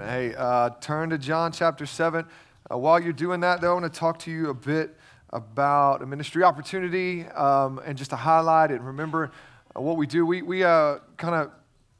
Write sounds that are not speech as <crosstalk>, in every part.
Amen. Hey, uh, turn to John chapter 7. Uh, while you're doing that, though, I want to talk to you a bit about a ministry opportunity um, and just to highlight it. Remember uh, what we do. We, we uh, kind of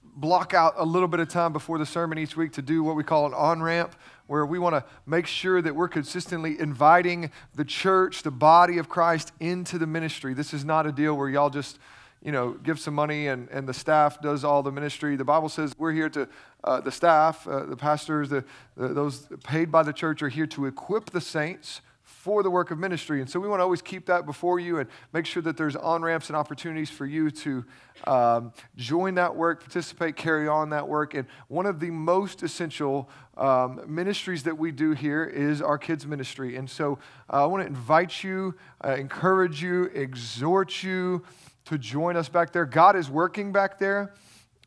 block out a little bit of time before the sermon each week to do what we call an on ramp, where we want to make sure that we're consistently inviting the church, the body of Christ, into the ministry. This is not a deal where y'all just you know, give some money and, and the staff does all the ministry. The Bible says we're here to, uh, the staff, uh, the pastors, the, the, those paid by the church are here to equip the saints for the work of ministry. And so we want to always keep that before you and make sure that there's on ramps and opportunities for you to um, join that work, participate, carry on that work. And one of the most essential um, ministries that we do here is our kids' ministry. And so uh, I want to invite you, uh, encourage you, exhort you to join us back there. God is working back there.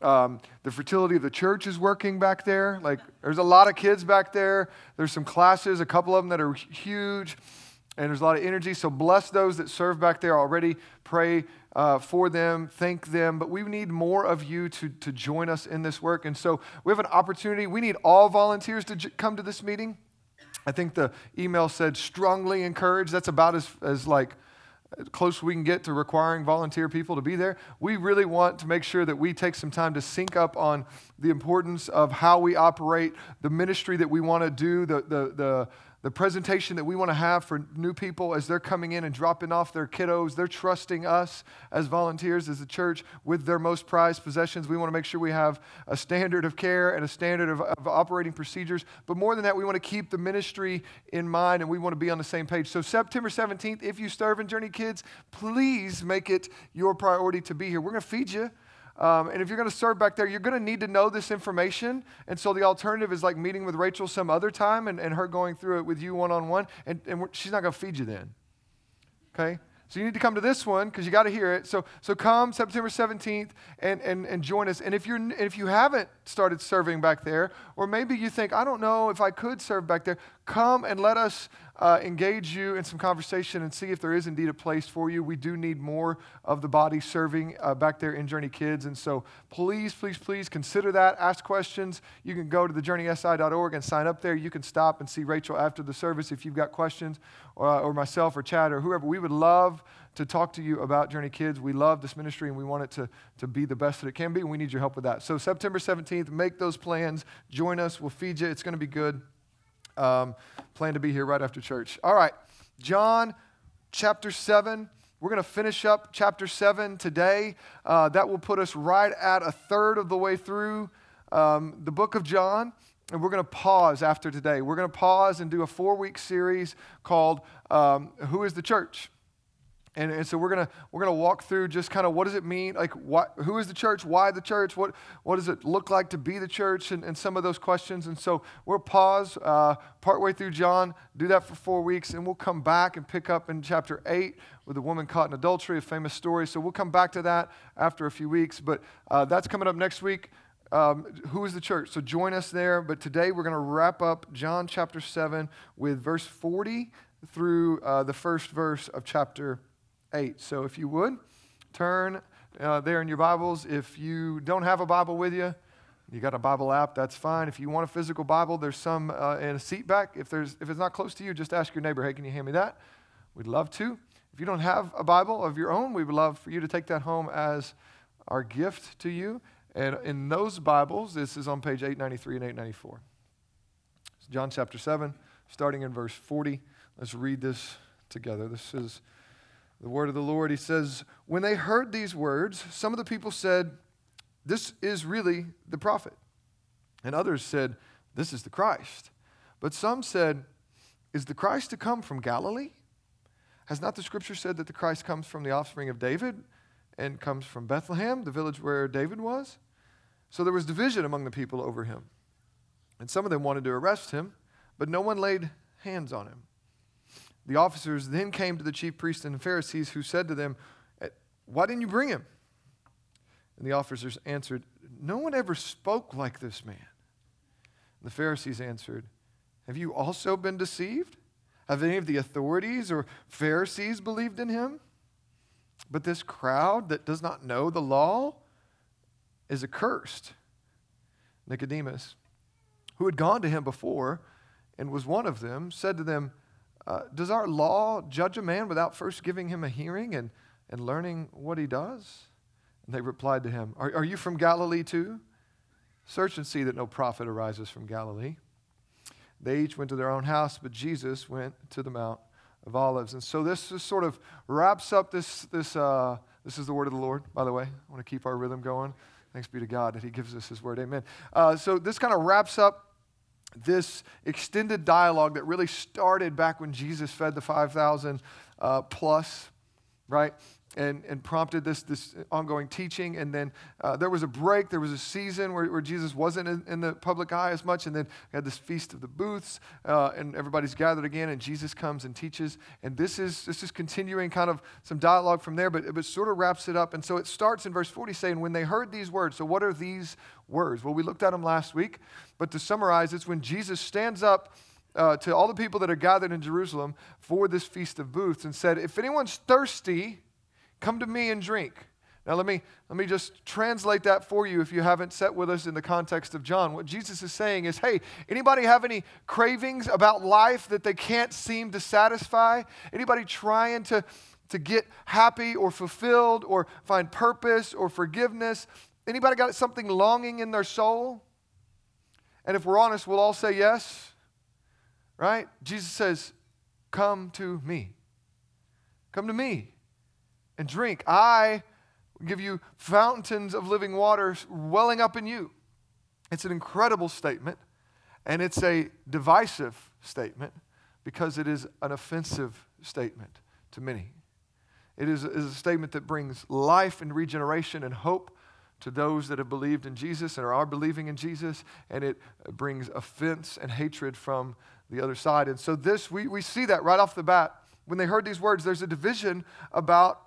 Um, the fertility of the church is working back there. Like, there's a lot of kids back there. There's some classes, a couple of them that are huge, and there's a lot of energy. So, bless those that serve back there already. Pray uh, for them, thank them. But we need more of you to, to join us in this work. And so, we have an opportunity. We need all volunteers to j- come to this meeting. I think the email said strongly encouraged. That's about as, as like, close we can get to requiring volunteer people to be there. We really want to make sure that we take some time to sync up on the importance of how we operate, the ministry that we want to do, the, the, the the presentation that we want to have for new people as they're coming in and dropping off their kiddos. They're trusting us as volunteers, as a church, with their most prized possessions. We want to make sure we have a standard of care and a standard of, of operating procedures. But more than that, we want to keep the ministry in mind and we want to be on the same page. So, September 17th, if you serve in Journey Kids, please make it your priority to be here. We're going to feed you. Um, and if you're going to serve back there, you're going to need to know this information. And so the alternative is like meeting with Rachel some other time and, and her going through it with you one on one. And, and she's not going to feed you then. Okay? So you need to come to this one because you got to hear it. So, so come September 17th and, and, and join us. And if, you're, if you haven't started serving back there, or maybe you think, I don't know if I could serve back there, come and let us uh, engage you in some conversation and see if there is indeed a place for you. We do need more of the body serving uh, back there in Journey Kids. And so please, please, please consider that. Ask questions. You can go to thejourneysi.org and sign up there. You can stop and see Rachel after the service if you've got questions, or, uh, or myself or Chad or whoever. We would love to talk to you about Journey Kids. We love this ministry and we want it to, to be the best that it can be. And we need your help with that. So, September 17th, make those plans. Join us. We'll feed you. It's going to be good. Um, plan to be here right after church. All right, John chapter 7. We're going to finish up chapter 7 today. Uh, that will put us right at a third of the way through um, the book of John. And we're going to pause after today. We're going to pause and do a four week series called um, Who is the Church? And, and so we're gonna we're gonna walk through just kind of what does it mean, like what who is the church, why the church, what what does it look like to be the church, and, and some of those questions. And so we'll pause uh, partway through John, do that for four weeks, and we'll come back and pick up in chapter eight with the woman caught in adultery, a famous story. So we'll come back to that after a few weeks, but uh, that's coming up next week. Um, who is the church? So join us there. But today we're to wrap up John chapter seven with verse forty through uh, the first verse of chapter 8. So if you would, turn uh, there in your Bibles. If you don't have a Bible with you, you got a Bible app, that's fine. If you want a physical Bible, there's some uh, in a seat back. If, there's, if it's not close to you, just ask your neighbor, hey, can you hand me that? We'd love to. If you don't have a Bible of your own, we would love for you to take that home as our gift to you. And in those Bibles, this is on page 893 and 894. John chapter 7, starting in verse 40. Let's read this together. This is the word of the Lord. He says, When they heard these words, some of the people said, This is really the prophet. And others said, This is the Christ. But some said, Is the Christ to come from Galilee? Has not the scripture said that the Christ comes from the offspring of David and comes from Bethlehem, the village where David was? So there was division among the people over him. And some of them wanted to arrest him, but no one laid hands on him. The officers then came to the chief priests and Pharisees, who said to them, eh, Why didn't you bring him? And the officers answered, No one ever spoke like this man. And the Pharisees answered, Have you also been deceived? Have any of the authorities or Pharisees believed in him? But this crowd that does not know the law is accursed. Nicodemus, who had gone to him before and was one of them, said to them, uh, Does our law judge a man without first giving him a hearing and, and learning what he does? And they replied to him, are, are you from Galilee too? Search and see that no prophet arises from Galilee. They each went to their own house, but Jesus went to the Mount of Olives. And so this just sort of wraps up this, this, uh, this is the word of the Lord, by the way. I want to keep our rhythm going. Thanks be to God that He gives us His word. Amen. Uh, so this kind of wraps up this extended dialogue that really started back when Jesus fed the 5,000 uh, plus, right? And, and prompted this, this ongoing teaching. And then uh, there was a break. There was a season where, where Jesus wasn't in, in, the public eye as much. And then we had this Feast of the Booths, uh, and everybody's gathered again, and Jesus comes and teaches. And this is, this is continuing kind of some dialogue from there, but it sort of wraps it up. And so it starts in verse 40 saying, When they heard these words, so what are these words? Well, we looked at them last week, but to summarize, it's when Jesus stands up. Uh, to all the people that are gathered in Jerusalem for this Feast of Booths, and said, If anyone's thirsty, Come to me and drink. Now, let me, let me just translate that for you if you haven't sat with us in the context of John. What Jesus is saying is hey, anybody have any cravings about life that they can't seem to satisfy? Anybody trying to, to get happy or fulfilled or find purpose or forgiveness? Anybody got something longing in their soul? And if we're honest, we'll all say yes, right? Jesus says, Come to me. Come to me and drink. I give you fountains of living water welling up in you. It's an incredible statement, and it's a divisive statement because it is an offensive statement to many. It is, is a statement that brings life and regeneration and hope to those that have believed in Jesus and are believing in Jesus, and it brings offense and hatred from the other side. And so, this, we, we see that right off the bat when they heard these words, there's a division about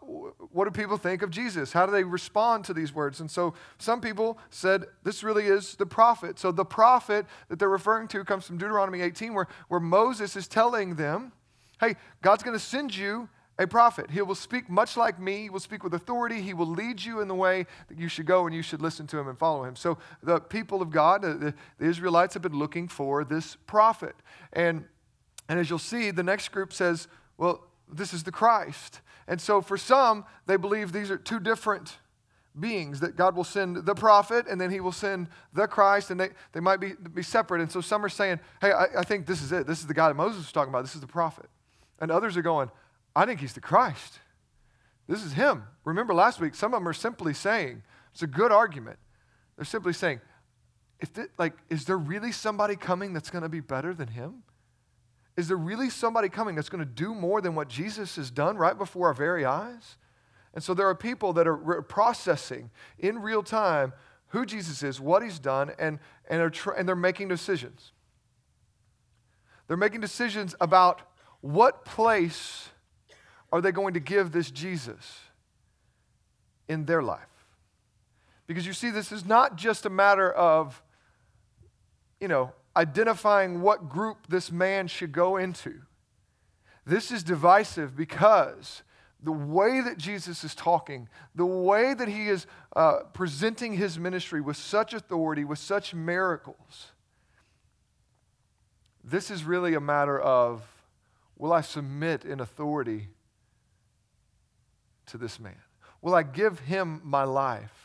what do people think of Jesus? How do they respond to these words? And so some people said, this really is the prophet. So the prophet that they're referring to comes from Deuteronomy 18, where, where Moses is telling them, hey, God's going to send you a prophet. He will speak much like me. He will speak with authority. He will lead you in the way that you should go, and you should listen to him and follow him. So the people of God, the, the Israelites, have been looking for this prophet. And, and as you'll see, the next group says, well, this is the Christ. And so for some, they believe these are two different beings that God will send the prophet and then he will send the Christ and they, they might be, be separate. And so some are saying, hey, I, I think this is it. This is the guy that Moses was talking about. This is the prophet. And others are going, I think he's the Christ. This is him. Remember last week, some of them are simply saying, it's a good argument. They're simply saying, if like, is there really somebody coming that's going to be better than him? Is there really somebody coming that's going to do more than what Jesus has done right before our very eyes? And so there are people that are processing in real time who Jesus is, what he's done, and, and, are tr- and they're making decisions. They're making decisions about what place are they going to give this Jesus in their life. Because you see, this is not just a matter of, you know, identifying what group this man should go into. This is divisive because the way that Jesus is talking, the way that he is uh, presenting his ministry with such authority, with such miracles, this is really a matter of will I submit in authority to this man? Will I give him my life?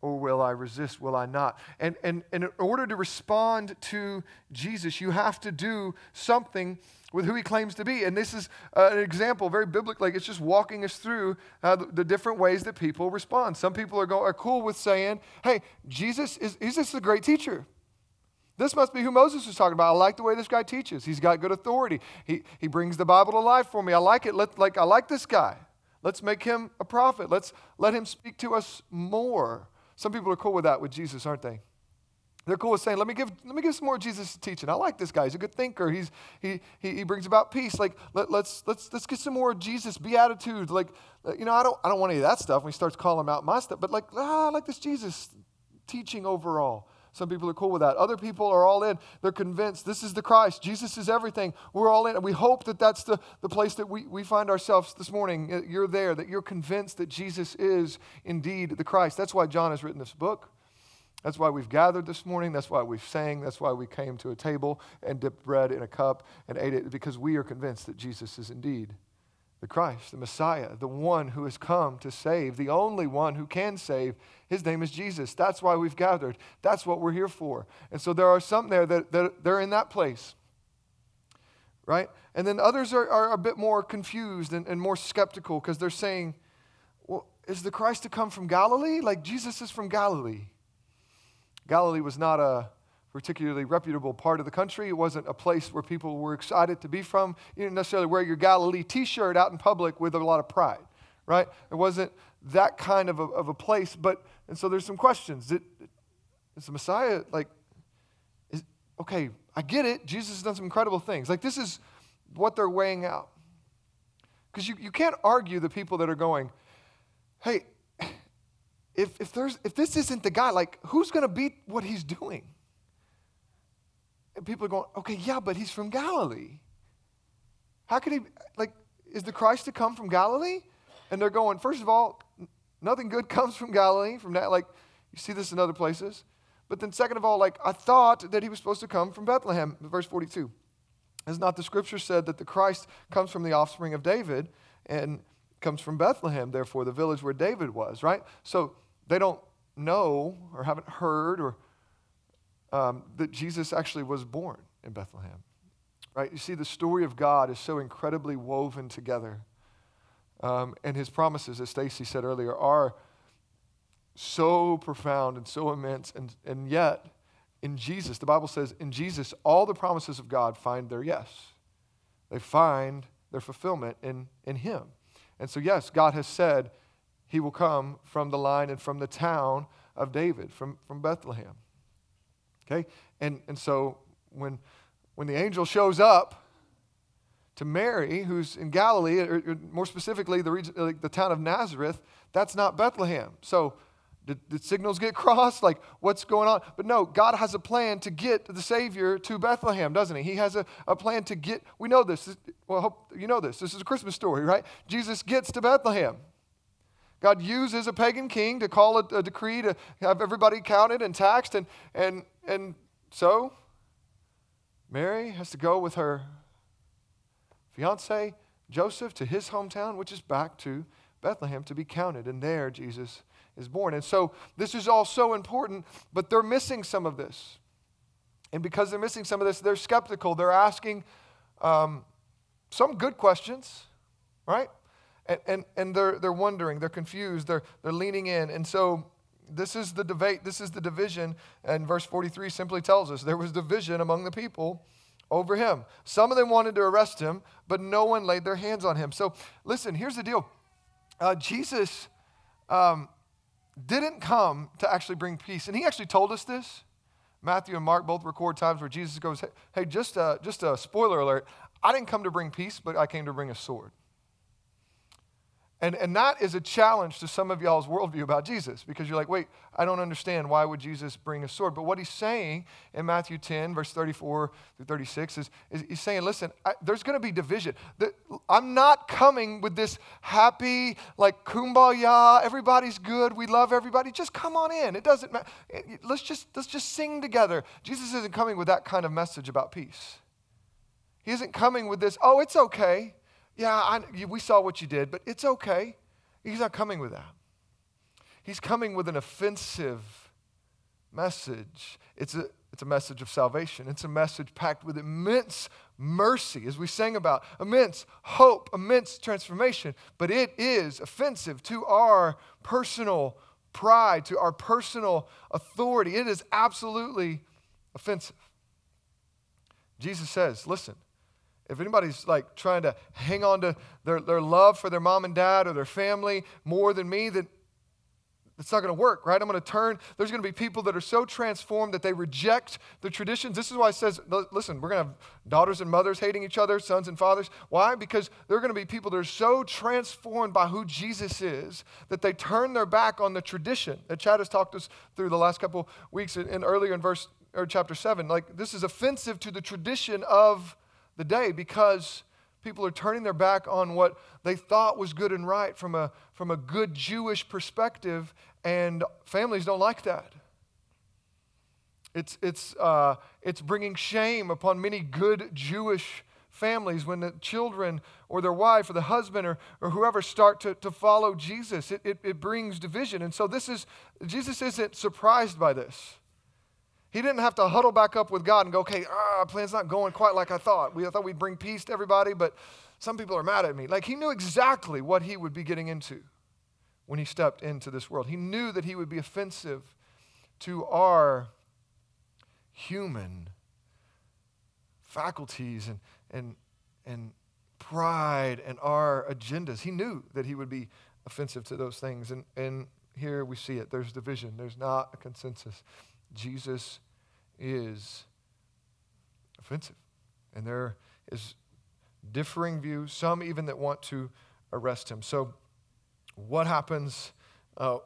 Or will I resist? Will I not? And, and, and in order to respond to Jesus, you have to do something with who he claims to be. And this is uh, an example, very biblical. Like it's just walking us through uh, the, the, different ways that people respond. Some people are, go, are cool with saying, hey, Jesus is he's just a great teacher. This must be who Moses was talking about. I like the way this guy teaches. He's got good authority. He, he brings the Bible to life for me. I like it. Let, like, I like this guy. Let's make him a prophet. Let's let him speak to us more. Some people are cool with that with Jesus, aren't they? They're cool with saying, let me give, let me give some more Jesus teaching. I like this guy. He's a good thinker. He's, he, he, he brings about peace. Like, let, let's, let's, let's get some more Jesus, beatitude. Like, you know, I don't, I don't want any of that stuff when he starts calling out my stuff. But like, ah, I like this Jesus teaching overall. Some people are cool with that. Other people are all in. They're convinced this is the Christ. Jesus is everything. We're all in. And we hope that that's the, the place that we, we find ourselves this morning. Uh, you're there, that you're convinced that Jesus is indeed the Christ. That's why John has written this book. That's why we've gathered this morning. That's why we've sang. That's why we came to a table and dipped bread in a cup and ate it, because we are convinced that Jesus is indeed the Christ, the Messiah, the one who has come to save, the only one who can save. His name is Jesus. That's why we've gathered. That's what we're here for. And so there are some there that, that they're in that place, right? And then others are, are a bit more confused and, and more skeptical because they're saying, well, is the Christ to come from Galilee? Like Jesus is from Galilee. Galilee was not a particularly reputable part of the country. It wasn't a place where people were excited to be from. You didn't necessarily wear your Galilee t shirt out in public with a lot of pride, right? It wasn't that kind of a, of a place. But, and so there's some questions. Did, is the Messiah, like, is, okay, I get it. Jesus has done some incredible things. Like, this is what they're weighing out. Because you, you can't argue the people that are going, hey, if, if, there's, if this isn't the guy, like, who's going to beat what he's doing? And people are going, okay, yeah, but he's from Galilee. How could he, like, is the Christ to come from Galilee? And they're going, first of all, nothing good <laughs> comes from Galilee, from that. Like, you see this in other places. But then, second of all, like, I thought that he was supposed to come from Bethlehem, verse 42. Has not the scripture said that the Christ comes from the offspring of David and comes from Bethlehem, therefore, the village where David was, right? So they don't know or haven't heard or um, that Jesus actually was born in Bethlehem. Right? You see, the story of God is so incredibly woven together. Um, and his promises, as Stacy said earlier, are so profound and so immense. And, and yet, in Jesus, the Bible says, in Jesus, all the promises of God find their yes. They find their fulfillment in, in him. And so, yes, God has said he will come from the line and from the town of David, from, from Bethlehem. Okay? And, and so when, when the angel shows up to Mary, who's in Galilee, or, or more specifically the, region, like the town of Nazareth, that's not Bethlehem. So did, did, signals get <laughs> crossed? Like, what's going on? But no, God has a plan to get the Savior to Bethlehem, doesn't He? He has a, a plan to get, we know this. Well, hope you know this. This is a Christmas story, right? Jesus gets to Bethlehem. God uses a pagan king to call a, a decree to have everybody counted and taxed, and, and and so, Mary has to go with her fiance, Joseph, to his hometown, which is back to Bethlehem, to be counted. And there, Jesus is born. And so, this is all so important, but they're missing some of this. And because they're missing some of this, they're skeptical. They're asking um, some good questions, right? And, and, and they're, they're wondering, they're confused, they're, they're leaning in. And so, this is the debate, this is the division. And verse 43 simply tells us there was division among the people over him. Some of them wanted to arrest him, but no one laid their hands on him. So listen, here's the deal uh, Jesus um, didn't come to actually bring peace. And he actually told us this. Matthew and Mark both record times where Jesus goes, Hey, hey just, a, just a spoiler alert. I didn't come to bring peace, but I came to bring a sword. And, and that is a challenge to some of y'all's worldview about Jesus because you're like, wait, I don't understand. Why would Jesus bring a sword? But what he's saying in Matthew 10, verse 34 through 36, is, is he's saying, listen, I, there's going to be division. The, I'm not coming with this happy, like, kumbaya, everybody's good, we love everybody. Just come on in. It doesn't matter. Eh, eh, let's just, let's just sing together. Jesus isn't coming with that kind of message about peace. He isn't coming with this, oh, it's okay. Yeah, I, we saw what you did, but it's okay. He's not coming with that. He's coming with an offensive message. It's a, it's a message of salvation. It's a message packed with immense mercy, as we sang about, immense hope, immense transformation. But it is offensive to our personal pride, to our personal authority. It is absolutely offensive. Jesus says, listen, if anybody's like trying to hang on to their, their love for their mom and dad or their family more than me, then it's not going to work, right? I'm going to turn. There's going to be people that are so transformed that they reject the traditions. This is why it says, listen, we're going to have daughters and mothers hating each other, sons and fathers. Why? Because there are going to be people that are so transformed by who Jesus is that they turn their back on the tradition that Chad has talked us through the last couple weeks and earlier in verse or chapter 7. Like, this is offensive to the tradition of the day because people are turning their back on what they thought was good and right from a, from a good Jewish perspective, and families don't like that. It's, it's, uh, it's bringing shame upon many good Jewish families when the children or their wife or the husband or, or whoever start to, to follow Jesus. It, it, it brings division. And so this is, Jesus isn't surprised by this. He didn't have to huddle back up with God and go, okay, ah, plan's not going quite like I thought. We I thought we'd bring peace to everybody, but some people are mad at me. Like he knew exactly what he would be getting into when he stepped into this world. He knew that he would be offensive to our human faculties and, and, and pride and our agendas. He knew that he would be offensive to those things. And, and here we see it. There's division, there's not a consensus. Jesus is offensive. And there is differing views, some even that want to arrest him. So, what happens uh,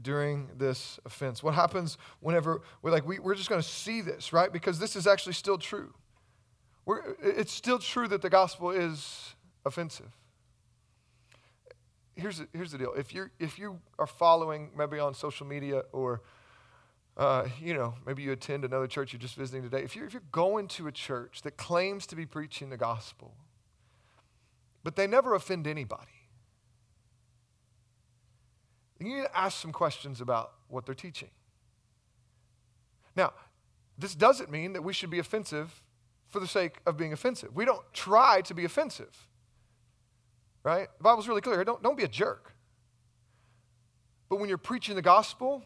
during this offense? What happens whenever we're like, we, we're just going to see this, right? Because this is actually still true. We're, it's still true that the gospel is offensive. Here's the, here's the deal. If, you if you are following maybe on social media or, uh, you know, maybe you attend another church you're just visiting today, if you're, if you're going to a church that claims to be preaching the gospel, but they never offend anybody, you need to ask some questions about what they're teaching. Now, this doesn't mean that we should be offensive for the sake of being offensive. We don't try to be offensive. Right? The Bible's really clear. Don't, don't be a jerk. But when you're preaching the gospel,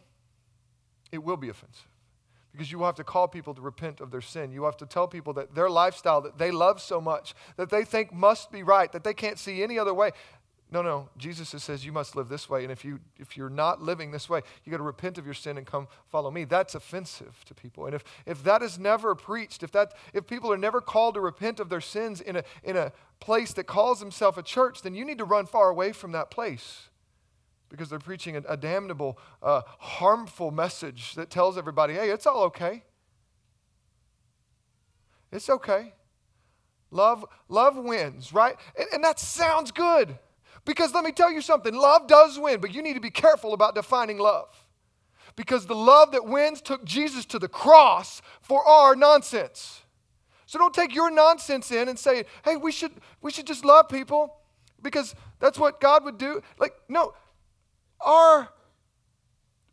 it will be offensive. Because you will have to call people to repent of their sin. You have to tell people that their lifestyle that they love so much, that they think must be right, that they can't see any other way, no, no. Jesus says you must live this way. And if, you, if you're not living this way, you got to repent of your sin and come follow me. That's offensive to people. And if, if that is never preached, if, that, if people are never called to repent of their sins in a, in a place that calls himself a church, then you need to run far away from that place because they're preaching a, a damnable, uh, harmful message that tells everybody, hey, it's all okay. It's okay. Love, love wins, right? And, and that sounds good. Because let me tell you something love does win, but you need to be careful about defining love. Because the love that wins took Jesus to the cross for our nonsense. So don't take your nonsense in and say, hey, we should, we should just love people because that's what God would do. Like, no, our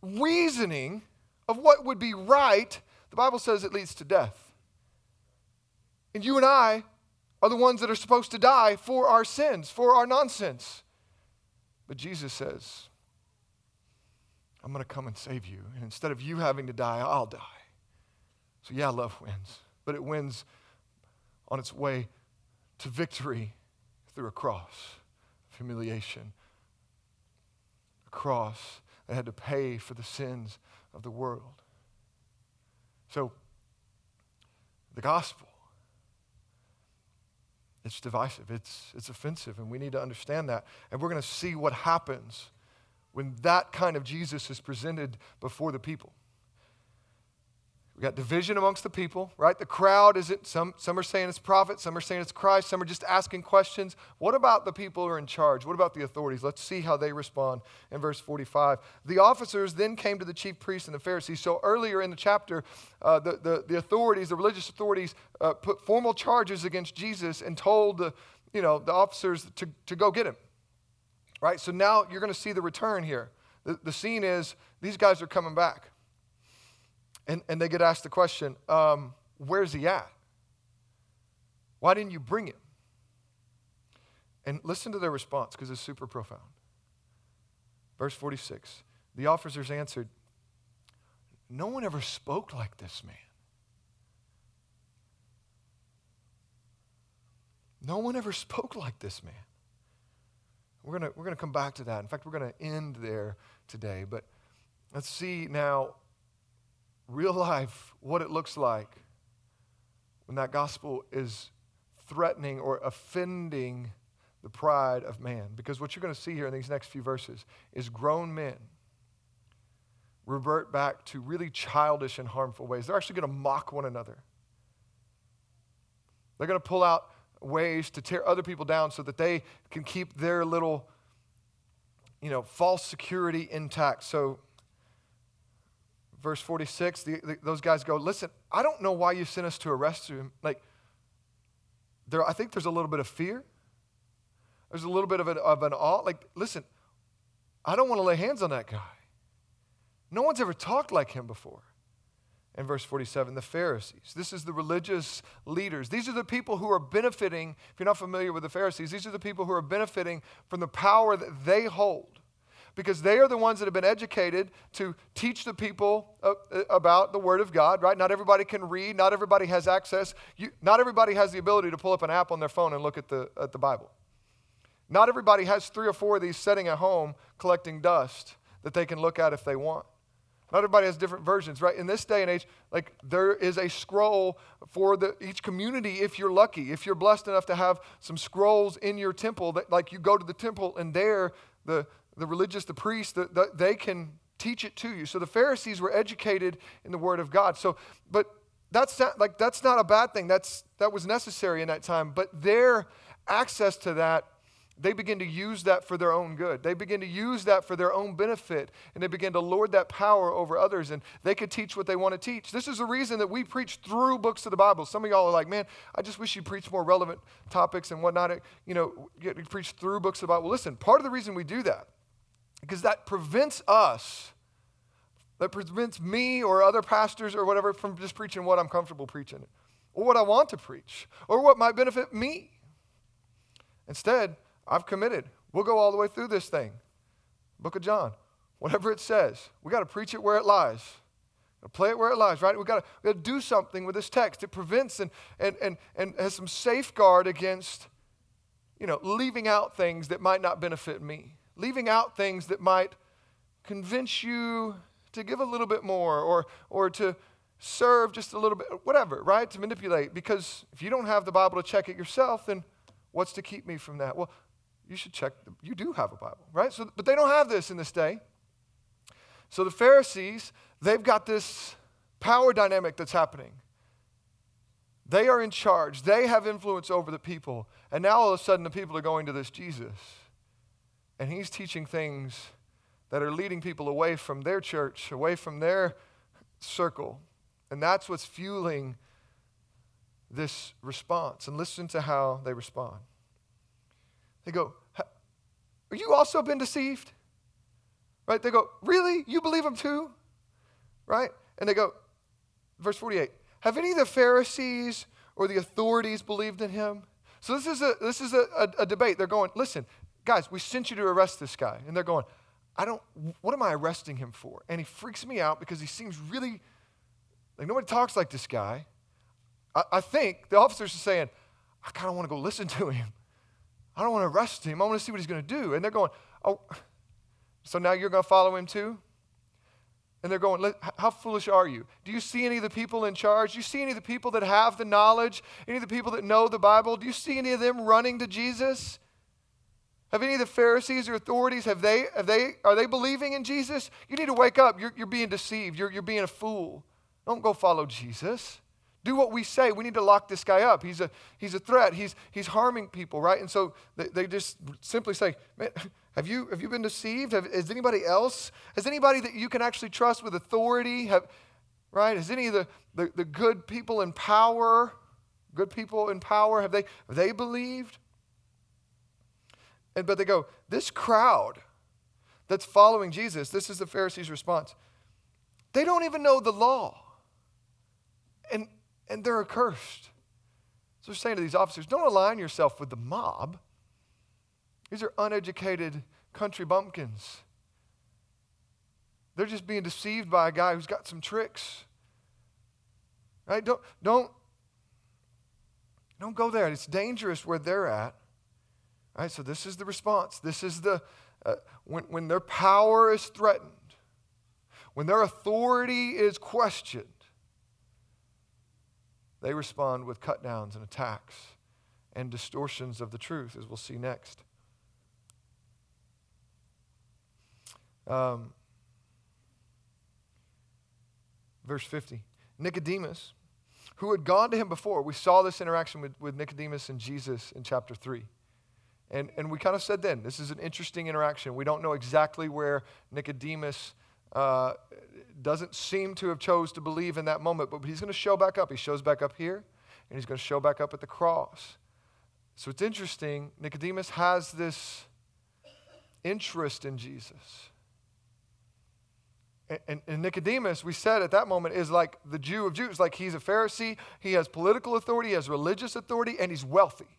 reasoning of what would be right, the Bible says it leads to death. And you and I are the ones that are supposed to die for our sins, for our nonsense. But Jesus says, I'm going to come and save you. And instead of you having to die, I'll die. So, yeah, love wins, but it wins on its way to victory through a cross of humiliation. Cross that had to pay for the sins of the world. So, the gospel it's divisive, it's, it's offensive, and we need to understand that. And we're going to see what happens when that kind of Jesus is presented before the people. We got division amongst the people, right? The crowd is it. Some, some are saying it's prophet, some are saying it's Christ, some are just asking questions. What about the people who are in charge? What about the authorities? Let's see how they respond in verse 45. The officers then came to the chief priests and the Pharisees. So earlier in the chapter, uh, the, the, the, authorities, the religious authorities, uh, put formal charges against Jesus and told the, you know, the officers to, to go get him. Right? So now you're going to see the return here. The, the scene is these guys are coming back. And, and they get asked the question, um, where's he at? Why didn't you bring him? And listen to their response because it's super profound. Verse 46 The officers answered, No one ever spoke like this man. No one ever spoke like this man. We're going we're to come back to that. In fact, we're going to end there today. But let's see now real life what it looks like when that gospel is threatening or offending the pride of man. Because what you're going to see here in these next few verses is grown men revert back to really childish and harmful ways. They're actually going to mock one another. They're going to pull out ways to tear other people down so that they can keep their little, you know, false security intact. So verse 46, the, the, those guys go, Listen, I don't know why you sent us to arrest him. Like, there, I think there's a little bit of fear. There's a little bit of an, of an awe. Like, listen, I don't want to lay hands on that guy. No one's ever talked like him before. In verse 47, the Pharisees. This is the religious leaders. These are the people who are benefiting. If you're not familiar with the Pharisees, these are the people who are benefiting from the power that they hold because they are the ones that have been educated to teach the people uh, uh, about the Word of God, right? Not everybody can read, not everybody has access, you, not everybody has the ability to pull up an app on their phone and look at the, at the Bible. Not everybody has three or four of these sitting at home collecting dust that they can look at if they want. Not everybody has different versions, right? In this day and age, like there is a scroll for the, each community if you're lucky. If you're blessed enough to have some scrolls in your temple, that like you go to the temple and there the, the religious, the priests, the, the, they can teach it to you. So the Pharisees were educated in the Word of God. So, but that's not, like that's not a bad thing. That's that was necessary in that time. But their access to that, they begin to use that for their own good. They begin to use that for their own benefit, and they begin to lord that power over others. And they could teach what they want to teach. This is the reason that we preach through books of the Bible. Some of y'all are like, man, I just wish you preach more relevant topics and whatnot. You know, you preach through books of the Bible. Listen, part of the reason we do that because that prevents us, that prevents me or other pastors or whatever from just preaching what I'm comfortable preaching or what I want to preach or what might benefit me. Instead, I've committed. We'll go all the way through this thing. Book of John. Whatever it says, we got to preach it where it lies. Play it where it lies, right? We've got to do something with this text. It prevents and, and, and, and has some safeguard against, you know, leaving out things that might not benefit me leaving out things that might convince you to give a little bit more or, or to serve just a little bit, whatever, right? To manipulate. Because if you don't have the Bible to check it yourself, then what's to keep me from that? Well, you should check, the, you do have a Bible, right? So, but they don't have this in this day. So the Pharisees, they've got this power dynamic that's happening. They are in charge, they have influence over the people. And now all of a sudden, the people are going to this Jesus. And he's teaching things that are leading people away from their church, away from their circle. And that's what's fueling this response. And listen to how they respond. They go, Are you also been deceived? Right? They go, Really? You believe him too? Right? And they go, verse 48 Have any of the Pharisees or the authorities believed in him? So this is a this is a, a, a debate. They're going, listen, guys, we sent you to arrest this guy. And they're going, I don't, what am I arresting him for? And he freaks me out because he seems really, like nobody talks like this guy. I, I think the officers are saying, I kind of want to go listen to him. I don't want to arrest him. I want to see what he's going to do. And they're going, oh, so now you're going to follow him too? And they're going, How foolish are you? Do you see any of the people in charge? Do you see any of the people that have the knowledge? Any of the people that know the Bible? Do you see any of them running to Jesus? Have any of the Pharisees or authorities, have they, have they, are they believing in Jesus? You need to wake up. You're, you're being deceived. You're, you're being a fool. Don't go follow Jesus. Do what we say. We need to lock this guy up. He's a, he's a threat. He's, he's harming people, right? And so they, they just simply say, man, <laughs> have you, have you been deceived? Have, is anybody else? Has anybody that you can actually trust with authority? Have, right? Has any of the, the, the good people in power, good people in power, have they, have they believed? And, but they go, this crowd that's following Jesus, this is the Pharisees' response. They don't even know the law. And, and they're accursed. So they're saying to these officers, don't align yourself with the mob. These are uneducated country bumpkins. They're just being deceived by a guy who's got some tricks. Right? Don't, don't, don't go there. It's dangerous where they're at. So this is the response. This is the, uh, when, when their power is threatened, when their authority is questioned, they respond with cut downs and attacks and distortions of the truth, as we'll see next. Um, verse 50 Nicodemus, who had gone to him before, we saw this interaction with, with Nicodemus and Jesus in chapter 3. And, and we kind of said then, this is an interesting interaction. We don't know exactly where Nicodemus uh, doesn't seem to have chose to believe in that moment, but he's going to show back up. He shows back up here, and he's going to show back up at the cross. So it's interesting. Nicodemus has this interest in Jesus. And, and, Nicodemus, we said at that moment, is like the Jew of Jews. Like he's a Pharisee, he has political authority, he has religious authority, and he's wealthy.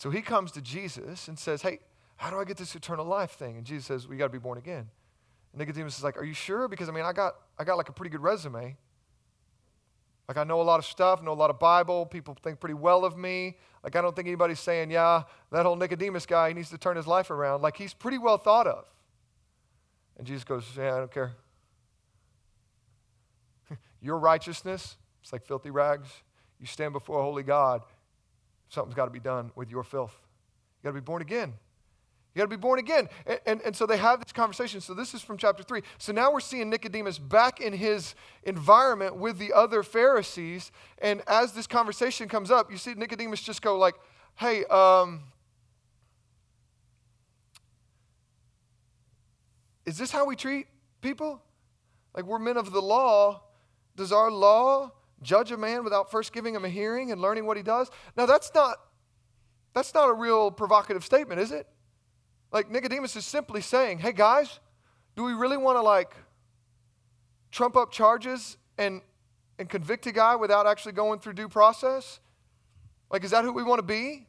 So he comes to Jesus and says, Hey, how do I get this eternal life thing? And Jesus says, Well, you got to be born again. And Nicodemus is like, Are you sure? Because I mean, I got, I got like a pretty good resume. Like I know a lot of stuff, know a lot of Bible. People think pretty well of me. Like I don't think anybody's saying, yeah, that whole Nicodemus guy, he needs to turn his life around. Like he's pretty well thought of. And Jesus goes, Yeah, I don't care. <laughs> Your righteousness, it's like filthy rags. You stand before a holy God, something's got to be done with your filth. You got to be born again. You got to be born again. And, and, and, so they have this conversation. So this is from chapter 3. So now we're seeing Nicodemus back in his environment with the other Pharisees. And as this conversation comes up, you see Nicodemus just go like, hey, um, Is this how we treat people? Like we're men of the law. Does our law judge a man without first giving him a hearing and learning what he does? Now that's not that's not a real provocative statement, is it? Like Nicodemus is simply saying, "Hey guys, do we really want to like trump up charges and and convict a guy without actually going through due process? Like is that who we want to be?"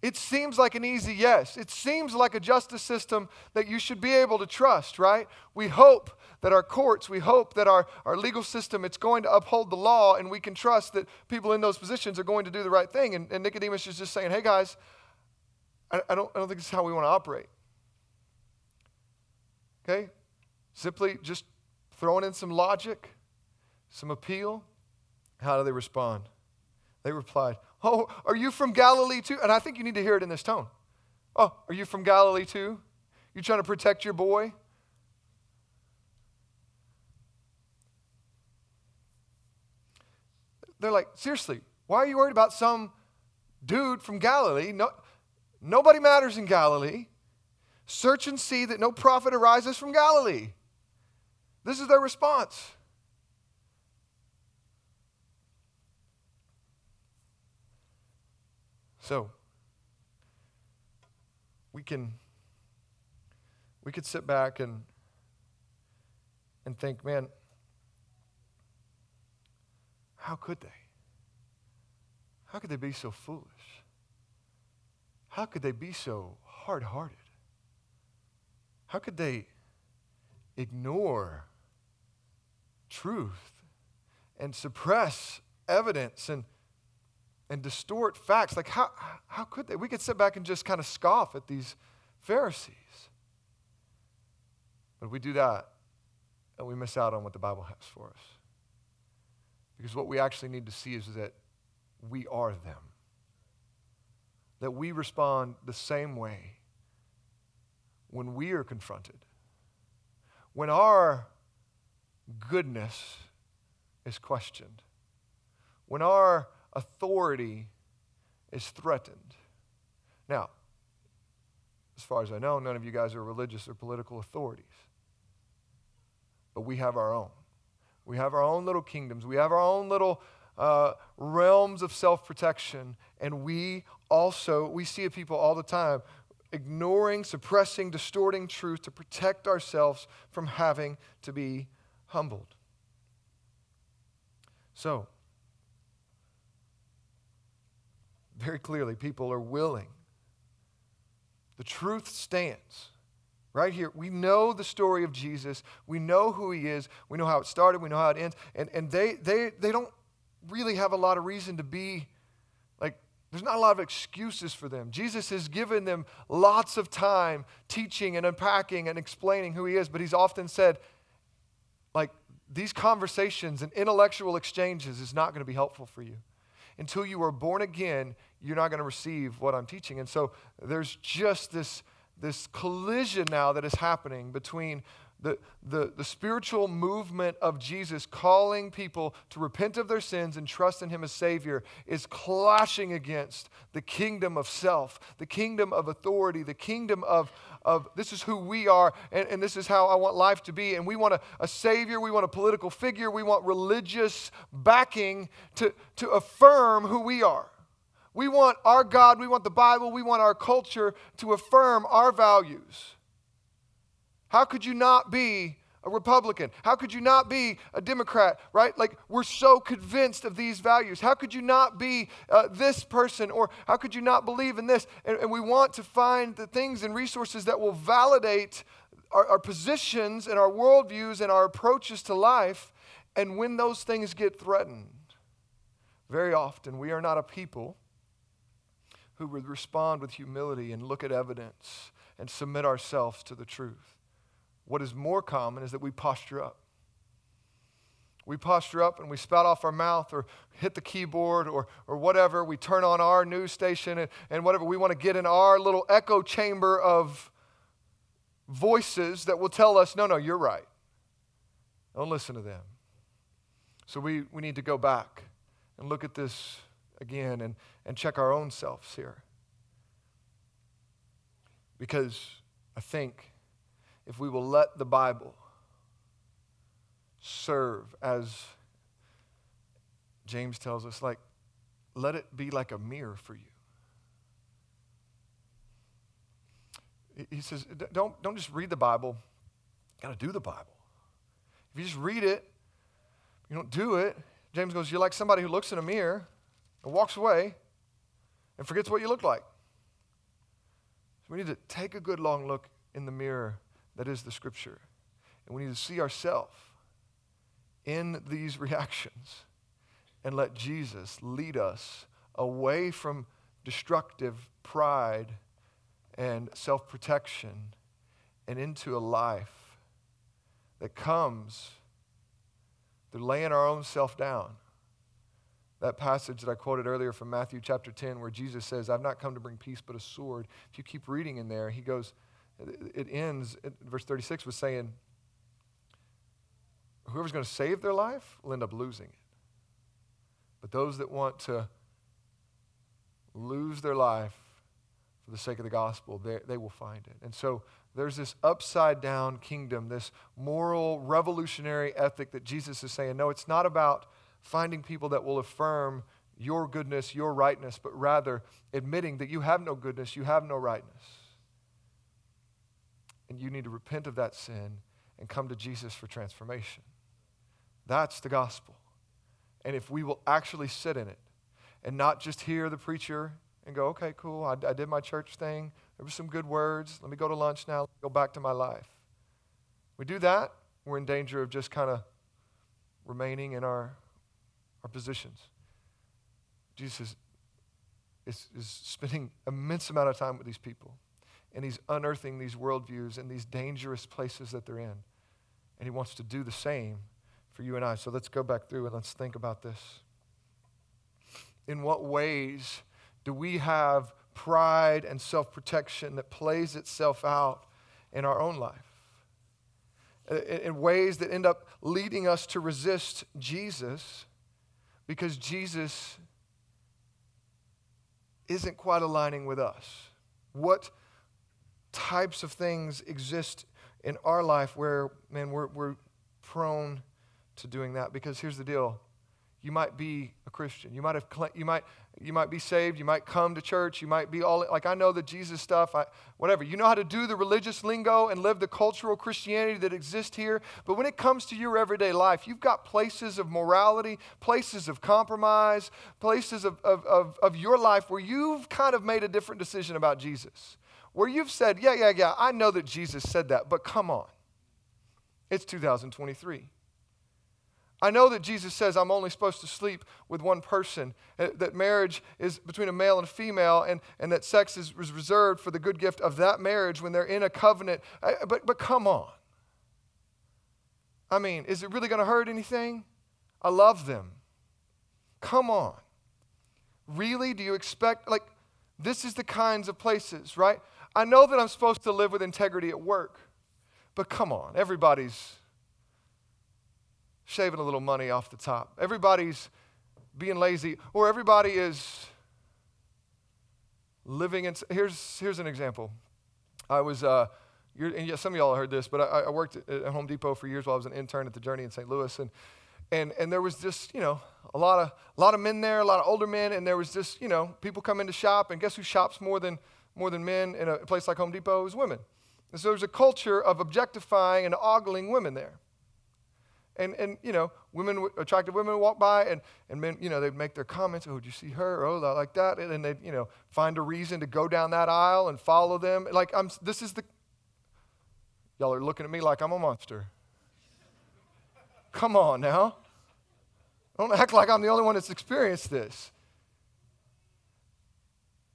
It seems like an easy yes. It seems like a justice system that you should be able to trust, right? We hope that our courts, we hope that our, our legal system, it's going to uphold the law and we can trust that people in those positions are going to do the right thing. And, and Nicodemus is just saying, hey guys, I, I, don't, I don't think this is how we want to operate. Okay? Simply just throwing in some logic, some appeal. How do they respond? They replied, Oh, are you from Galilee too? And I think you need to hear it in this tone. Oh, are you from Galilee too? You trying to protect your boy? They're like, seriously, why are you worried about some dude from Galilee? No, nobody matters in Galilee. Search and see that no prophet arises from Galilee. This is their response. So, we can we could sit back and and think, man, how could they? How could they be so foolish? How could they be so hard hearted? How could they ignore truth and suppress evidence and and distort facts. Like, how, how could they? We could sit back and just kind of scoff at these Pharisees. But we do that, and we miss out on what the Bible has for us. Because what we actually need to see is that we are them, that we respond the same way when we are confronted, when our goodness is questioned, when our authority is threatened. Now, as far as I know, none of you guys are religious or political authorities. But we have our own. We have our own little kingdoms. We have our own little uh, realms of self protection. And we also, we see people all the time ignoring, suppressing, distorting truth to protect ourselves from having to be humbled. So, very clearly people are willing. The truth stands. Right here, we know the story of Jesus. We know who he is. We know how it started. We know how it ends. And, and they, they, they don't really have a lot of reason to be like, there's not a lot of excuses for them. Jesus has given them lots of time teaching and unpacking and explaining who he is, but he's often said, like, these conversations and intellectual exchanges is not going to be helpful for you. Until you are born again, you're not going to receive what I'm teaching. And so there's just this, this collision now that is happening between the, the, the spiritual movement of Jesus calling people to repent of their sins and trust in Him as Savior is clashing against the kingdom of self, the kingdom of authority, the kingdom of, of this is who we are and, and this is how I want life to be. And we want a, a Savior, we want a political figure, we want religious backing to, to affirm who we are. We want our God, we want the Bible, we want our culture to affirm our values. How could you not be a Republican? How could you not be a Democrat, right? Like, we're so convinced of these values. How could you not be uh, this person? Or how could you not believe in this? And, and, we want to find the things and resources that will validate our, our positions and our worldviews and our approaches to life. And when those things get threatened, very often we are not a people who would respond with humility and look at evidence and submit ourselves to the truth. What is more common is that we posture up. We posture up and we spout off our mouth or hit the keyboard or, or whatever. We turn on our news station and, and whatever. We want to get in our little echo chamber of voices that will tell us, no, no, you're right. Don't listen to them. So we, we need to go back and look at this again and, and check our own selves here. Because I think if we will let the Bible serve as James tells us, like, let it be like a mirror for you. He says, don't, don't just read the Bible, you got to do the Bible. If you just read it, you don't do it. James goes, You're like somebody who looks in a mirror and walks away and forgets what you look like. So we need to take a good long look in the mirror that is the scripture. And we need to see ourselves in these <laughs> reactions and let Jesus lead us away from destructive pride and self protection and into a life that comes through laying our own self down. That passage that I quoted earlier from Matthew chapter 10, where Jesus says, I've not come to bring peace but a sword. If you keep reading in there, he goes, it ends, verse 36 was saying, whoever's going to save their life will end up losing it. But those that want to lose their life for the sake of the gospel, they, they will find it. And so there's this upside down kingdom, this moral, revolutionary ethic that Jesus is saying, no, it's not about finding people that will affirm your goodness, your rightness, but rather admitting that you have no goodness, you have no rightness and you need to repent of that sin and come to Jesus for transformation. That's the gospel. And if we will actually sit in it and not just hear the preacher and go, okay, cool, I, I did my church thing, there were some good words, let me go to lunch now, go back to my life. We do that, we're in danger of just kind of remaining in our, our positions. Jesus is, is spending immense amount of time with these people and he's unearthing these worldviews and these dangerous places that they're in. And he wants to do the same for you and I. So let's go back through and let's think about this. In what ways do we have pride and self protection that plays itself out in our own life? In ways that end up leading us to resist Jesus because Jesus isn't quite aligning with us. What types of things exist in our life where, man, we're, we're prone to doing that. Because here's the deal you might be a Christian. You might have you might you might be saved. You might come to church. You might be all like I know the Jesus stuff. I, whatever. You know how to do the religious lingo and live the cultural Christianity that exists here. But when it comes to your everyday life, you've got places of morality, places of compromise, places of, of, of, of your life where you've kind of made a different decision about Jesus where you've said, yeah, yeah, yeah, I know that Jesus said that, but come on. It's 2023. I know that Jesus says I'm only supposed to sleep with one person, uh, that marriage is between a male and a female, and, and that sex is, reserved for the good gift of that marriage when they're in a covenant. But, but come on. I mean, is it really going to hurt anything? I love them. Come on. Really? Do you expect, like, this is the kinds of places, right? I know that I'm supposed to live with integrity at work, but come on, everybody's shaving a little money off the top. Everybody's being lazy, or everybody is living in. Here's, here's an example. I was, uh, and some of y'all heard this, but I, I, worked at Home Depot for years while I was an intern at the Journey in St. Louis, and and and there was just you know a lot of a lot of men there, a lot of older men, and there was just you know people come in to shop, and guess who shops more than more than men in a place like Home Depot is women. And so there's a culture of objectifying and ogling women there. And, and you know, women, attractive women would walk by and, and men, you know, they'd make their comments, oh, did you see her? Oh, like that. And then they'd, you know, find a reason to go down that aisle and follow them. Like, I'm, this is the, y'all are looking at me like I'm a monster. Come on now. Don't act like I'm the only one that's experienced this.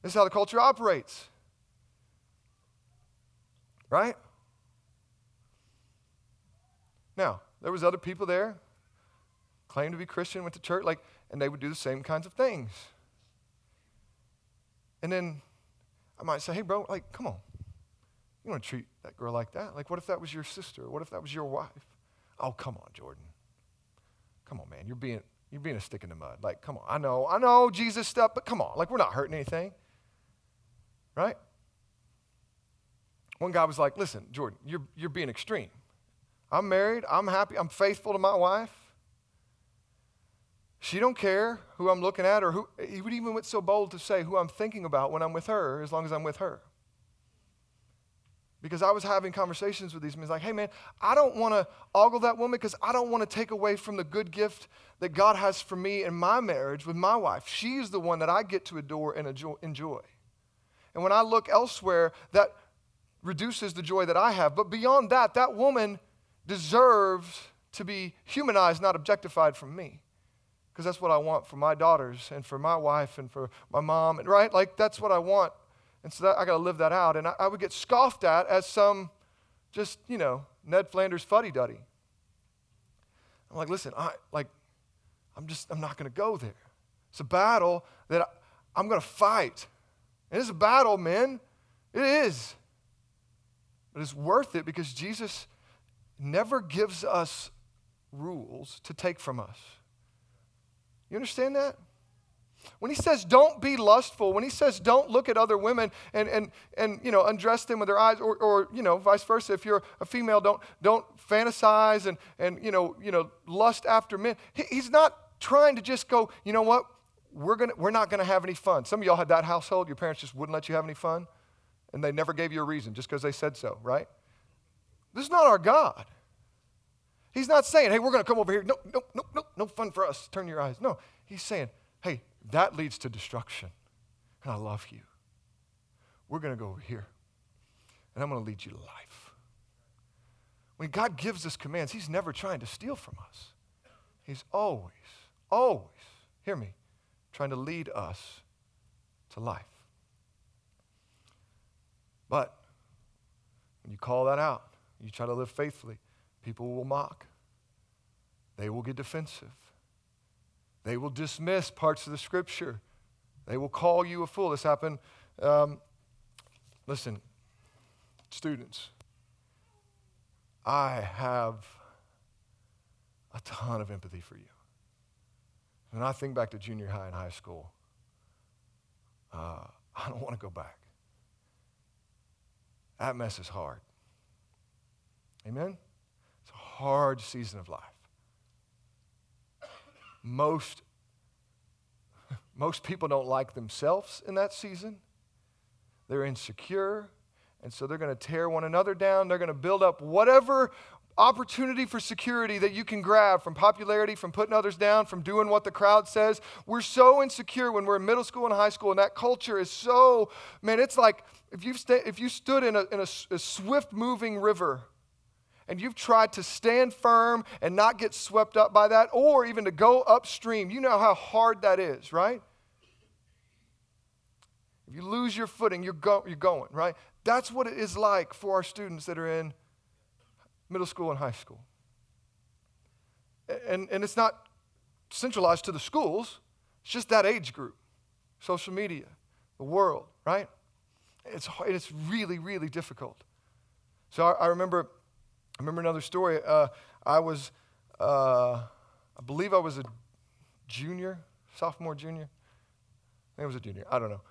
This is how the culture operates. Right? Now, there was other people there, claimed to be Christian, went to church, like, and they would do the same kinds of things. And then I might say, hey, bro, like, come on. You want to treat that girl like that. Like, what if that was your sister? What if that was your wife? Oh, come on, Jordan. Come on, man. You're being, you're being a stick in the mud. Like, come on. I know, I know Jesus stuff, but come on. Like, we're not hurting anything. Right? One guy was like, listen, Jordan, you're, you're being extreme. I'm married. I'm happy. I'm faithful to my wife. She don't care who I'm looking at or who he would even went so bold to say who I'm thinking about when I'm with her as long as I'm with her. Because I was having conversations with these men, like, hey man, I don't want to ogle that woman because I don't want to take away from the good gift that God has for me in my marriage with my wife. She's the one that I get to adore and enjoy. And when I look elsewhere, that reduces the joy that I have. But beyond that, that woman deserves to be humanized, not objectified from me. Because that's what I want for my daughters and for my wife and for my mom, and right? Like that's what I want. And so that, I got to live that out. And I, I, would get scoffed at as some just, you know, Ned Flanders fuddy duddy. I'm like, listen, I like, I'm just, I'm not going to go there. It's a battle that I, I'm going to fight. And it's a battle, men. It is. But it's worth it because Jesus never gives us rules to take from us. You understand that? When he says don't be lustful, when he says don't look at other women and, and, and you know, undress them with their eyes, or, or you know, vice versa, if you're a female, don't, don't fantasize and, and you, know, you know, lust after men. He, he's not trying to just go, you know what, we're, gonna, we're not going to have any fun. Some of y'all had that household, your parents just wouldn't let you have any fun, and they never gave you a reason just because they said so, right? This is not our God. He's not saying, hey, we're going to come over here. No, no, no, no, no fun for us. Turn your eyes. No, he's saying, hey, that leads to destruction. And I love you. We're going to go over here. And I'm going to lead you to life. When God gives us commands, he's never trying to steal from us. He's always, always, hear me, trying to lead us to life. But when you call that out, you try to live faithfully, people will mock. They will get defensive. They will dismiss parts of the scripture. They will call you a fool. This happened. Um, listen, students, I have a ton of empathy for you. When I think back to junior high and high school, uh, <laughs> I don't want to go back. That mess is hard. Amen? Hard season of life. Most, most people don't like themselves in that season. They're insecure, and so they're going to tear one another down. They're going to build up whatever opportunity for security that you can grab from popularity, from putting others down, from doing what the crowd says. We're so insecure when we're in middle school and high school, and that culture is so, man, it's like if, you've sta- if you stood in, a, in a, a swift moving river and you've tried to stand firm and not get swept up by that, or even to go upstream, you know how hard that is, right? If you lose your footing, you're, go- you're going, right? That's what it is like for our students that are in middle school and high school. And, and it's not centralized to the schools, it's just that age group social media, the world, right? It's, it's really, really difficult. So I, I remember I remember another story. Uh, I was, uh, I believe I was a junior, sophomore, junior. I think I was a junior. I don't know.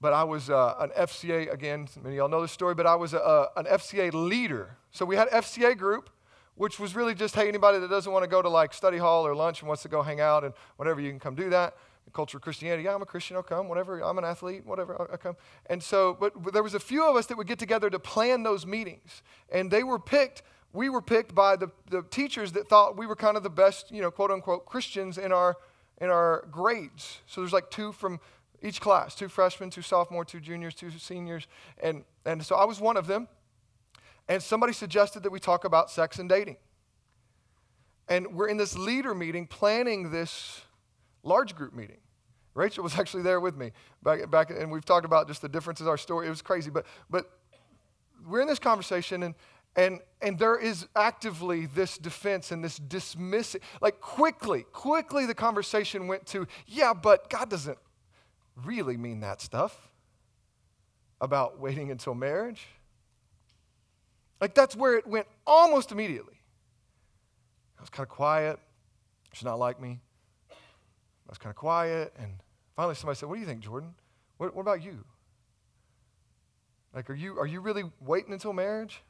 But I was uh, an FCA, again, many of y'all know this story, but I was a, an FCA leader. So we had FCA group, which was really just, hey, anybody that doesn't want to go to like study hall or lunch and wants to go hang out and whatever, you can come do that. Culture of Christianity, yeah, I'm a Christian, I'll come, whatever, I'm an athlete, whatever, I'll, I'll come. And so, but there was a few of us that would get together to plan those meetings. And they were picked we were picked by the, the teachers that thought we were kind of the best, you know, quote unquote Christians in our in our grades. So there's like two from each class, two freshmen, two sophomore, two juniors, two seniors. And and so I was one of them. And somebody suggested that we talk about sex and dating. And we're in this leader meeting planning this large group meeting. Rachel was <laughs> actually there with me back, back and we've talked about just the differences our story. It was crazy, but but we're in this conversation and and, and there is actively this defense and this dismissing. Like, quickly, quickly the conversation went to, yeah, but God doesn't really mean that stuff about waiting until marriage. Like, that's where it went almost immediately. I was kind of quiet. She's not like me. I was kind of quiet. And finally, somebody said, What do you think, Jordan? What, what about you? Like, are you, are you really waiting until marriage?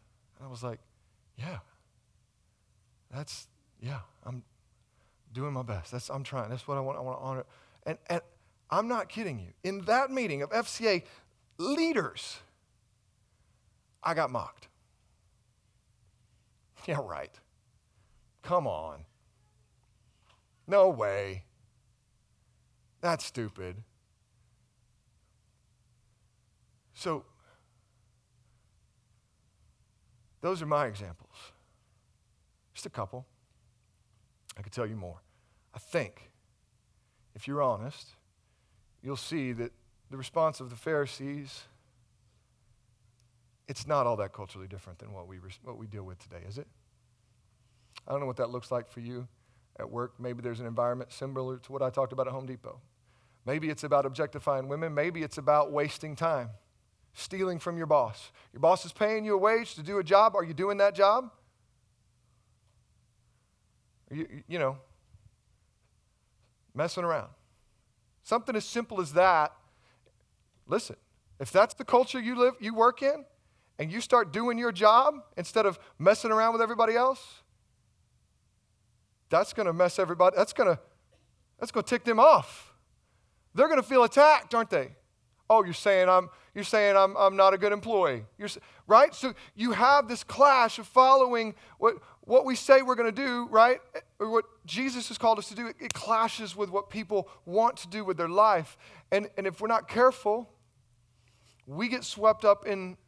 I was like, yeah, that's, yeah, I'm doing my best. That's, I'm trying. That's what I want. I want to honor. And, and I'm not kidding you. In that meeting of FCA leaders, I got mocked. <laughs> Yeah, right. Come on. No way. That's stupid. So Those are my examples. Just a couple. I could tell you more. I think, if you're honest, you'll see that the response of the Pharisees, it's not all that culturally different than what we, what we deal with today, is it? I don't know what that looks like for you at work. Maybe there's an environment similar to what I talked about at Home Depot. Maybe it's about objectifying women. Maybe it's about wasting time stealing from your boss. Your boss is paying you a wage to do a job. Are you doing that job? Are you, you know, messing around. Something as simple as that. Listen, if that's the culture you live, you work in, and you start doing your job instead of messing around with everybody else, that's going to mess everybody. That's going to that's going to tick them off. They're going to feel attacked, aren't they? Oh, you're saying I'm you're saying I'm, I'm not a good employee. You're, right? So you have this clash of following what, what we say we're going to do, right? Or what Jesus has called us to do. It, it clashes with what people want to do with their life. And, and if we're not careful, we get swept up in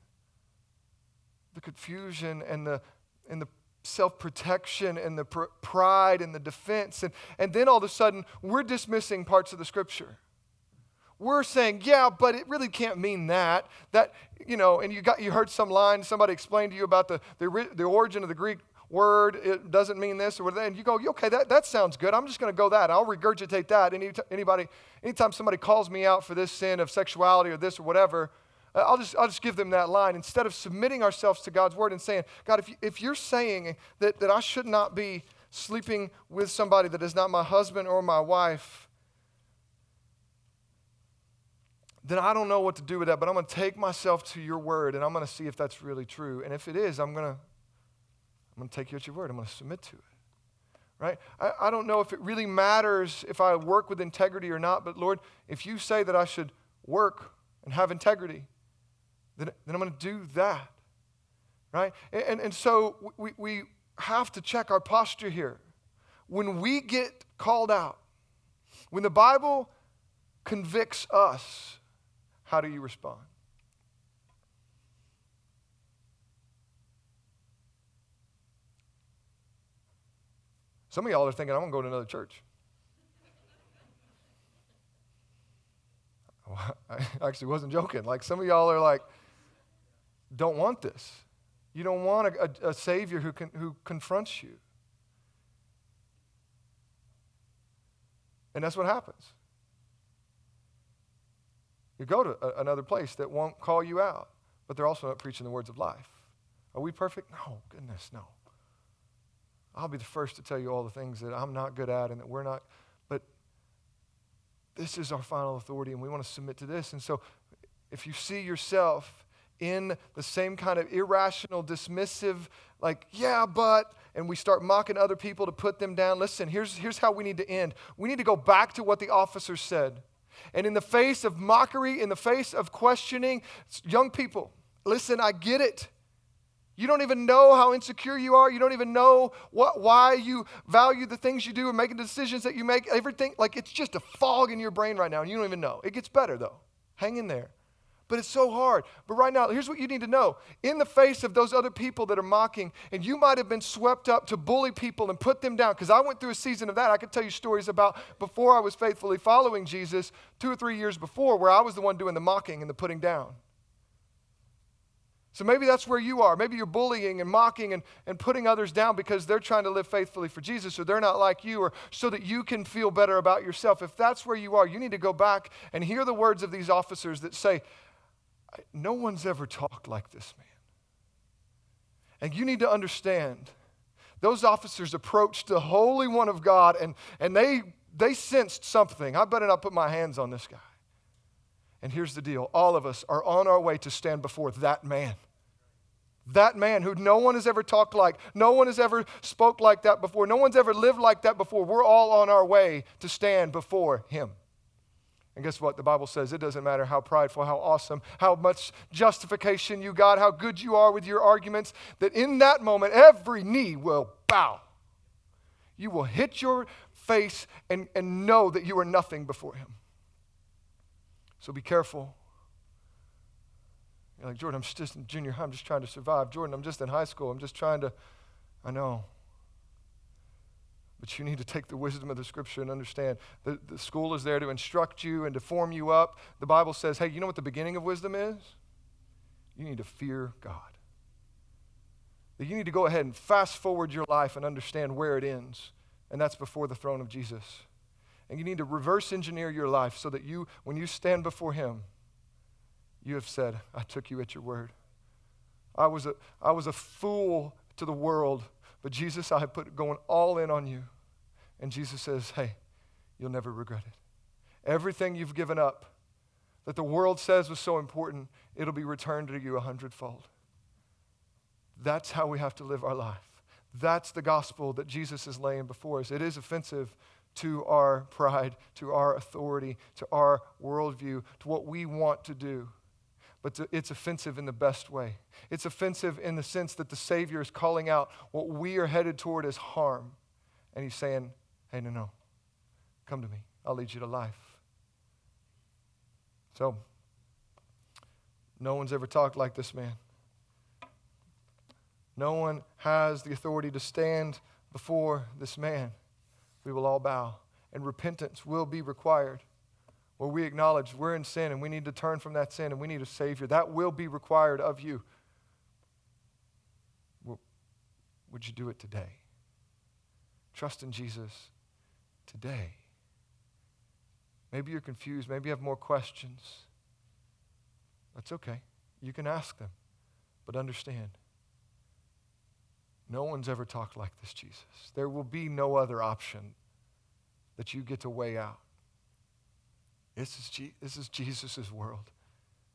the confusion and the, and the self protection and the pr- pride and the defense. And, and then all of a sudden, we're dismissing parts of the scripture we're saying, yeah, but it really can't mean that. That, you know, and you got you heard some line, somebody explained to you about the, the, the origin of the Greek word, it doesn't mean this or that. And you go, okay, that, that sounds good. I'm just going to go that. I'll regurgitate that. Any, anybody, anytime somebody calls me out for this sin of sexuality or this or whatever, uh, I'll just, I'll just give them that line instead of submitting ourselves to God's word and saying, God, if, you, if you're saying that, that I should not be sleeping with somebody that is not my husband or my wife, then I don't know what to do with that, but I'm going to take myself to your word and I'm going to see if that's really true. And if it is, I'm going to I'm going to take you at your word. I'm going to submit to it. Right? I, I don't know if it really matters if I work with integrity or not, but Lord, if you say that I should work and have integrity, then, then I'm going to do that. Right? And, and, and so we, we have to check our posture here. When we get called out, when the Bible convicts us, how do you respond? Some of y'all are thinking, I'm going to go to another church. <laughs> I actually wasn't joking. Like, some of y'all are like, don't want this. You don't want a, a, a Savior who, can, who confronts you. And that's what happens. You go to a, another place that won't call you out, but they're also not preaching the words of life. Are we perfect? No, goodness, no. I'll be the first to tell you all the things that I'm not good at and that we're not. But this is our final authority, and we want to submit to this. And so, if you see yourself in the same kind of irrational, dismissive, like, yeah, but, and we start mocking other people to put them down, listen, here's, here's how we need to end. We need to go back to what the officer said. And in the face of mockery, in the face of questioning, young people, listen, I get it. You don't even know how insecure you are. You don't even know what, why you value the things you do and making decisions that you make. Everything, like it's just a fog in your brain right now, and you don't even know. It gets better, though. Hang in there. But it's so hard. But right now, here's what you need to know. In the face of those other people that are mocking, and you might have been swept up to bully people and put them down, because I went through a season of that. I could tell you stories about before I was faithfully following Jesus, two or three years before, where I was the one doing the mocking and the putting down. So maybe that's where you are. Maybe you're bullying and mocking and, and putting others down because they're trying to live faithfully for Jesus or they're not like you or so that you can feel better about yourself. If that's where you are, you need to go back and hear the words of these officers that say, No one's ever talked like this man. And you need to understand those officers approached the Holy One of God and, and they, they sensed something. I better not put my hands on this guy. And here's the deal all of us are on our way to stand before that man. That man who no one has ever talked like, no one has ever spoke like that before, no one's ever lived like that before. We're all on our way to stand before him. And guess what? The Bible says it doesn't matter how prideful, how awesome, how much justification you got, how good you are with your arguments, that in that moment, every knee will bow. You will hit your face and, and know that you are nothing before him. So be careful. You're like, Jordan, I'm just in junior high. I'm just trying to survive. Jordan, I'm just in high school. I'm just trying to, I know. But you need to take the wisdom of the scripture and understand that the school is there to instruct you and to form you up. The Bible says, hey, you know what the beginning of wisdom is? You need to fear God. That you need to go ahead and fast forward your life and understand where it ends. And that's before the throne of Jesus. And you need to reverse engineer your life so that you, when you stand before Him, you have said, I took you at your word. I was a, I was a fool to the world, but Jesus, I have put going all in on you. And Jesus says, Hey, you'll never regret it. Everything you've given up that the world says was so important, it'll be returned to you a hundredfold. That's how we have to live our life. That's the gospel that Jesus is laying before us. It is offensive to our pride, to our authority, to our worldview, to what we want to do. But it's offensive in the best way. It's offensive in the sense that the Savior is calling out what we are headed toward as harm. And He's saying, hey, no, no, come to me. I'll lead you to life. So, no one's ever talked like this man. No one has the authority to stand before this man we will all bow, and repentance will be required. Where we acknowledge we're in sin and we need to turn from that sin and we need a Savior. That will be required of you. Well, would you do it today? Trust in Jesus today. Maybe you're confused. Maybe you have more questions. That's okay. You can ask them. But understand no one's ever talked like this, Jesus. There will be no other option that you get to weigh out. This is, Je- this is Jesus' world.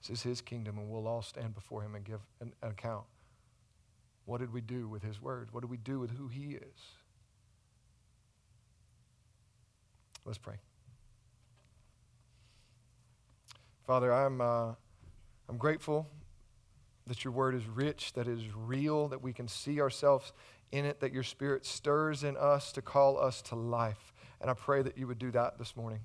This is his kingdom, and we'll all stand before him and give an, an account. What did we do with his word? What did we do with who he is? Let's pray. Father, I'm, uh, I'm grateful that your word is rich, that it is real, that we can see ourselves in it, that your spirit stirs in us to call us to life. And I pray that you would do that this morning.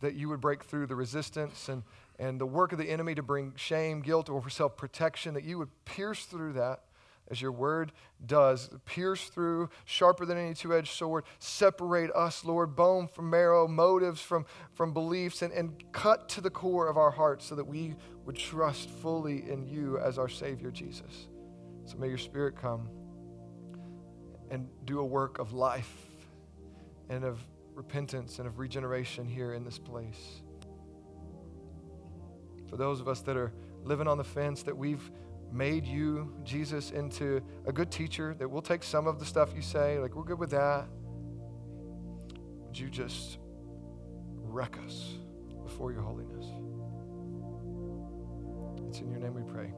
That you would break through the resistance and, and the work of the enemy to bring shame, guilt, or self protection, that you would pierce through that as your word does, pierce through, sharper than any two edged sword, separate us, Lord, bone from marrow, motives from, from beliefs, and, and cut to the core of our hearts so that we would trust fully in you as our Savior, Jesus. So may your Spirit come and do a work of life and of repentance and of regeneration here in this place. For those of us that are living on the fence, that we've made you, Jesus, into a good teacher, that we'll take some of the stuff you say, like we're good with that. Would you just wreck us before your holiness? It's in your name we pray.